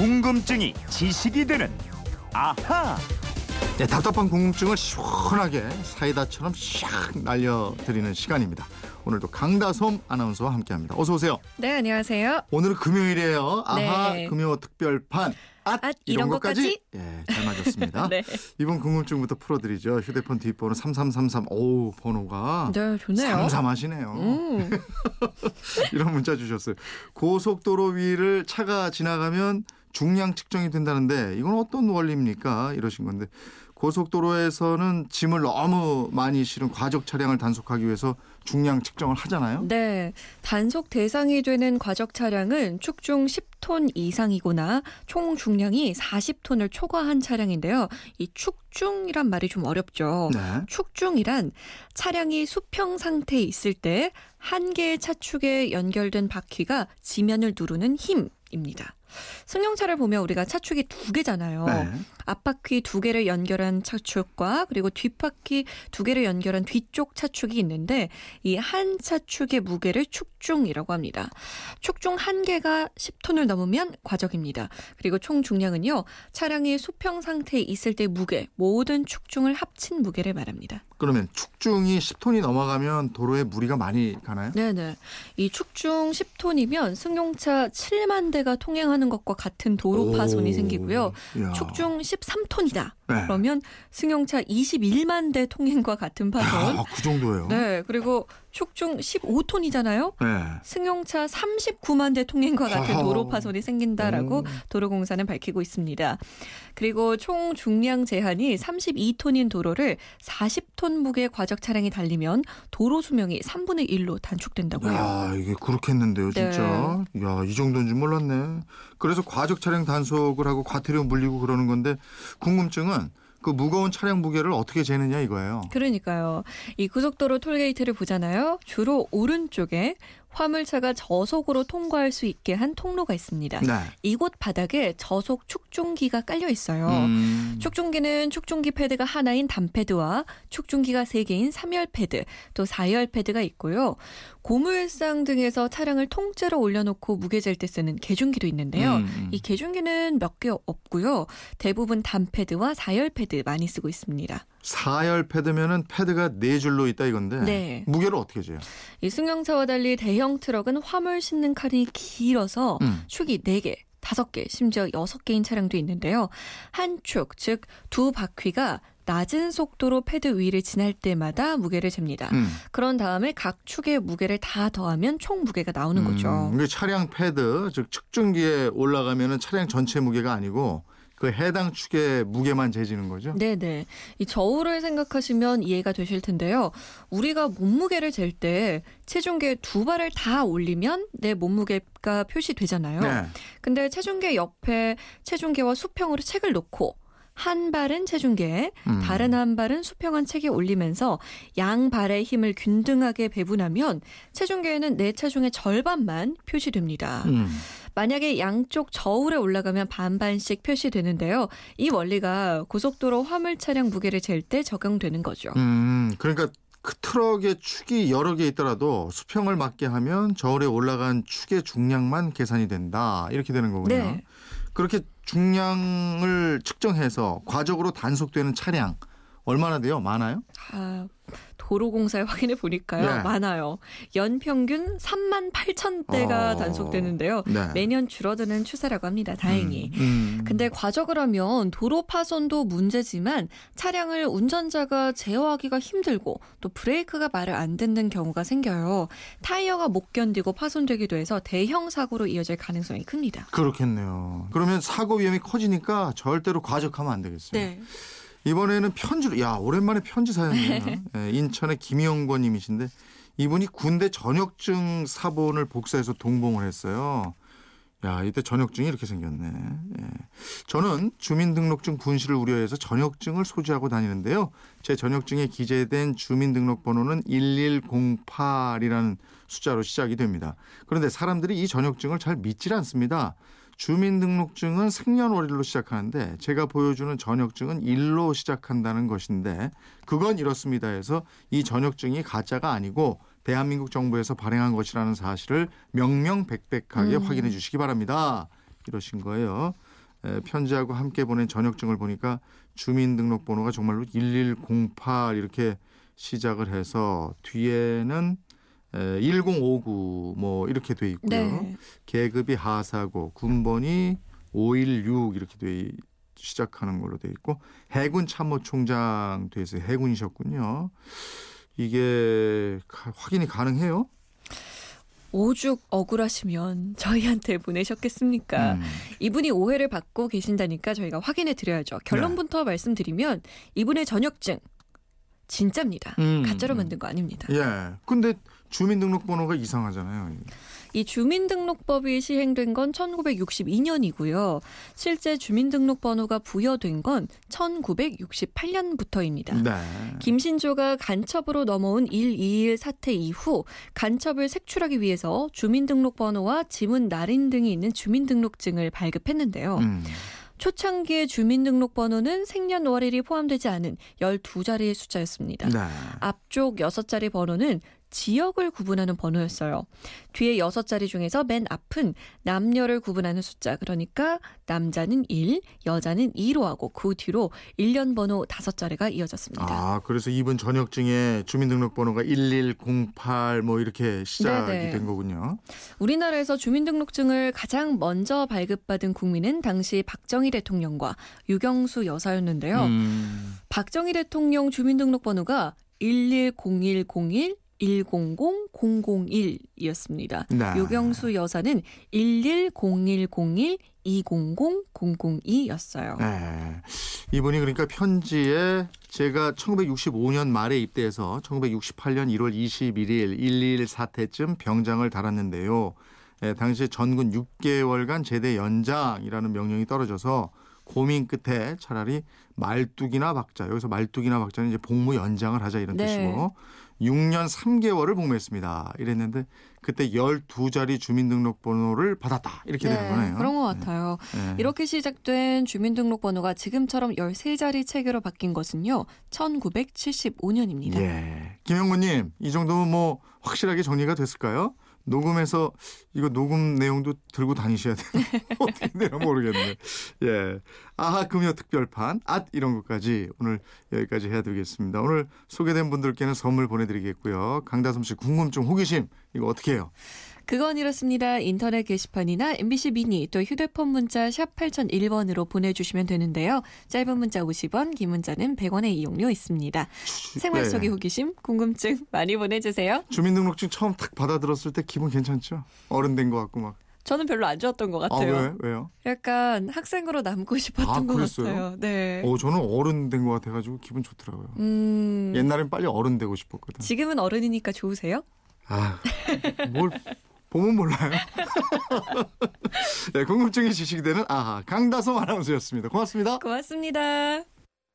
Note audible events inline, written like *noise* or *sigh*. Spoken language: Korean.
궁금증이 지식이 되는 아하. 네, 답답한 궁금증을 시원하게 사이다처럼 샥 날려드리는 시간입니다. 오늘도 강다솜 아나운서와 함께합니다. 어서 오세요. 네, 안녕하세요. 오늘은 금요일이에요. 아하 네. 금요 특별판. 앗, 앗, 이런 것까지? 예, 잘 맞았습니다. *laughs* 네. 이번 궁금증부터 풀어드리죠. 휴대폰 뒷번호 3333. 오, 번호가 네, 좋네요. 삼삼하시네요. 음, *laughs* 이런 문자 주셨어요. 고속도로 위를 차가 지나가면 중량 측정이 된다는데 이건 어떤 원리입니까? 이러신 건데 고속도로에서는 짐을 너무 많이 실은 과적 차량을 단속하기 위해서 중량 측정을 하잖아요. 네. 단속 대상이 되는 과적 차량은 축중 10톤 이상이거나 총 중량이 40톤을 초과한 차량인데요. 이 축중이란 말이 좀 어렵죠. 네. 축중이란 차량이 수평 상태에 있을 때 한 개의 차축에 연결된 바퀴가 지면을 누르는 힘입니다. 승용차를 보면 우리가 차축이 두 개잖아요. 네. 앞바퀴 두 개를 연결한 차축과 그리고 뒷바퀴 두 개를 연결한 뒤쪽 차축이 있는데 이 한 차축의 무게를 축중이라고 합니다. 축중 한 개가 10톤을 넘으면 과적입니다. 그리고 총 중량은요. 차량이 수평 상태에 있을 때 무게, 모든 축중을 합친 무게를 말합니다. 그러면 축중이 10톤이 넘어가면 도로에 무리가 많이 가나요? 네네. 이 축중 10톤이면 승용차 7만 대가 통행하는 것과 같은 도로 파손이 오, 생기고요. 이야. 축중 13톤이다. 네. 그러면 승용차 21만 대 통행과 같은 파손. 아, 그 정도예요. 네, 그리고 축중 15톤이잖아요. 네. 승용차 39만 대 통행 과 같은 아하. 도로 파손이 생긴다라고 오. 도로공사는 밝히고 있습니다. 그리고 총 중량 제한이 32톤인 도로를 40톤 무게 과적 차량이 달리면 도로 수명이 3분의 1로 단축된다고 해요. 야, 이게 그렇겠는데요, 진짜. 야, 이 정도인 줄 몰랐네. 그래서 과적 차량 단속을 하고 과태료 물리고 그러는 건데 궁금증은 그 무거운 차량 무게를 어떻게 재느냐 이거예요. 그러니까요. 이 고속도로 톨게이트를 보잖아요. 주로 오른쪽에 화물차가 저속으로 통과할 수 있게 한 통로가 있습니다. 네. 이곳 바닥에 저속 축중기가 깔려 있어요. 음. 축중기는 축중기 패드가 하나인 단패드와 축중기가 세 개인 삼열 패드, 또 사열 패드가 있고요. 고물상 등에서 차량을 통째로 올려놓고 무게 잴 때 쓰는 계중기도 있는데요. 음, 음. 이 계중기는 몇 개 없고요. 대부분 단패드와 사열 패드 많이 쓰고 있습니다. 사열 패드면은 패드가 네 줄로 있다 이건데 네. 무게를 어떻게 재요? 이 승용차와 달리 대형 트럭은 화물 싣는 칼이 길어서 음. 축이 4개, 5개, 심지어 6개인 차량도 있는데요. 한 축, 즉 두 바퀴가 낮은 속도로 패드 위를 지날 때마다 무게를 잽니다. 음. 그런 다음에 각 축의 무게를 다 더하면 총 무게가 나오는 거죠. 음, 이게 차량 패드 즉 측중기에 올라가면은 차량 전체 무게가 아니고 그 해당 축의 무게만 재지는 거죠. 네네. 이 저울을 생각하시면 이해가 되실 텐데요. 우리가 몸무게를 잴 때 체중계 두 발을 다 올리면 내 몸무게가 표시되잖아요. 네. 근데 체중계 옆에 체중계와 수평으로 책을 놓고 한 발은 체중계에 음. 다른 한 발은 수평한 책에 올리면서 양 발의 힘을 균등하게 배분하면 체중계에는 내 체중의 절반만 표시됩니다. 음. 만약에 양쪽 저울에 올라가면 반반씩 표시되는데요. 이 원리가 고속도로 화물 차량 무게를 잴 때 적용되는 거죠. 음, 그러니까 그 트럭의 축이 여러 개 있더라도 수평을 맞게 하면 저울에 올라간 축의 중량만 계산이 된다. 이렇게 되는 거군요. 네. 그렇게 중량을 측정해서 과적으로 단속되는 차량 얼마나 돼요? 많아요? 아, 도로공사에 확인해 보니까요. 네. 많아요. 연평균 3만 8천 대가 어, 단속되는데요. 네. 매년 줄어드는 추세라고 합니다. 다행히. 음, 음. 근데 과적을 하면 도로 파손도 문제지만 차량을 운전자가 제어하기가 힘들고 또 브레이크가 말을 안 듣는 경우가 생겨요. 타이어가 못 견디고 파손되기도 해서 대형 사고로 이어질 가능성이 큽니다. 그렇겠네요. 그러면 사고 위험이 커지니까 절대로 과적하면 안 되겠어요. 네. 이번에는 편지로 야 오랜만에 편지 사연이네요. 예, 인천의 김영권님이신데 이분이 군대 전역증 사본을 복사해서 동봉을 했어요. 야 이때 전역증이 이렇게 생겼네. 예. 저는 주민등록증 분실을 우려해서 전역증을 소지하고 다니는데요. 제 전역증에 기재된 주민등록번호는 1108이라는 숫자로 시작이 됩니다. 그런데 사람들이 이 전역증을 잘 믿질 않습니다. 주민등록증은 생년월일로 시작하는데 제가 보여주는 전역증은 일로 시작한다는 것인데 그건 이렇습니다 해서 이 전역증이 가짜가 아니고 대한민국 정부에서 발행한 것이라는 사실을 명명백백하게 음. 확인해 주시기 바랍니다. 이러신 거예요. 에, 편지하고 함께 보낸 전역증을 보니까 주민등록번호가 정말로 1108 이렇게 시작을 해서 뒤에는 에, 1059 뭐 이렇게 돼 있고요. 네. 계급이 하사고 군번이 516 이렇게 돼 있- 시작하는 걸로 돼 있고 해군 참모총장 돼 있어요. 해군이셨군요. 이게 가- 확인이 가능해요? 오죽 억울하시면 저희한테 보내셨겠습니까? 음. 이분이 오해를 받고 계신다니까 저희가 확인해 드려야죠. 네. 결론부터 말씀드리면 이분의 전역증 진짜입니다. 음, 가짜로 음. 만든 거 아닙니다. 예. 근데 주민등록번호가 이상하잖아요. 이 주민등록법이 시행된 건 1962년이고요. 실제 주민등록번호가 부여된 건 1968년부터입니다. 네. 김신조가 간첩으로 넘어온 121 사태 이후 간첩을 색출하기 위해서 주민등록번호와 지문 날인 등이 있는 주민등록증을 발급했는데요. 음. 초창기의 주민등록번호는 생년월일이 포함되지 않은 12자리의 숫자였습니다. 네. 앞쪽 6자리 번호는 지역을 구분하는 번호였어요. 뒤에 6자리 중에서 맨 앞은 남녀를 구분하는 숫자. 그러니까 남자는 1, 여자는 2로 하고 그 뒤로 1년 번호 5자리가 이어졌습니다. 아, 그래서 이분 전역증에 주민등록번호가 1108 뭐 이렇게 시작이 네네. 된 거군요. 우리나라에서 주민등록증을 가장 먼저 발급받은 국민은 당시 박정희 대통령과 유경수 여사였는데요. 음. 박정희 대통령 주민등록번호가 110101 100-001이었습니다. 네. 유경수 여사는 110101 200-002였어요. 네. 이분이 그러니까 편지에 제가 1965년 말에 입대해서 1968년 1월 21일 121 사태쯤 병장을 달았는데요. 예, 당시 전군 6개월간 제대 연장이라는 명령이 떨어져서 고민 끝에 차라리 말뚝이나 박자 여기서 말뚝이나 박자는 이제 복무 연장을 하자 이런 네. 뜻이고 6년 3개월을 복무했습니다. 이랬는데 그때 12자리 주민등록번호를 받았다 이렇게 되는 거네요. 그런 것 같아요. 네. 이렇게 시작된 주민등록번호가 지금처럼 13자리 체계로 바뀐 것은요. 1975년입니다. 예. 김영구님, 이 정도면 뭐 확실하게 정리가 됐을까요? 녹음해서 이거 녹음 내용도 들고 다니셔야 돼요. 어떻게 되나 *laughs* 모르겠네. 예. 아하 금요 특별판, 앗 이런 것까지 오늘 여기까지 해드리겠습니다. 오늘 소개된 분들께는 선물 보내드리겠고요. 강다솜 씨 궁금증, 호기심 이거 어떻게 해요? 그건 이렇습니다. 인터넷 게시판이나 MBC 미니 또 휴대폰 문자 샵 8001번으로 보내주시면 되는데요. 짧은 문자 50원, 긴 문자는 100원의 이용료 있습니다. 생활 속의 예. 호기심, 궁금증 많이 보내주세요. 주민등록증 처음 탁 받아들었을 때 기분 괜찮죠? 어른 된 것 같고 막. 저는 별로 안 좋았던 것 아, 같아요. 왜? 왜요? 약간 학생으로 남고 싶었던 아, 것 그랬어요? 같아요. 네. 어, 저는 어른 된 것 같아가지고 기분 좋더라고요. 음, 옛날엔 빨리 어른 되고 싶었거든. 지금은 어른이니까 좋으세요? 아, 뭘 보면 몰라요. *laughs* 네, 궁금증이 지식이 되는 아하 강다솜 아나운서였습니다. 고맙습니다. 고맙습니다.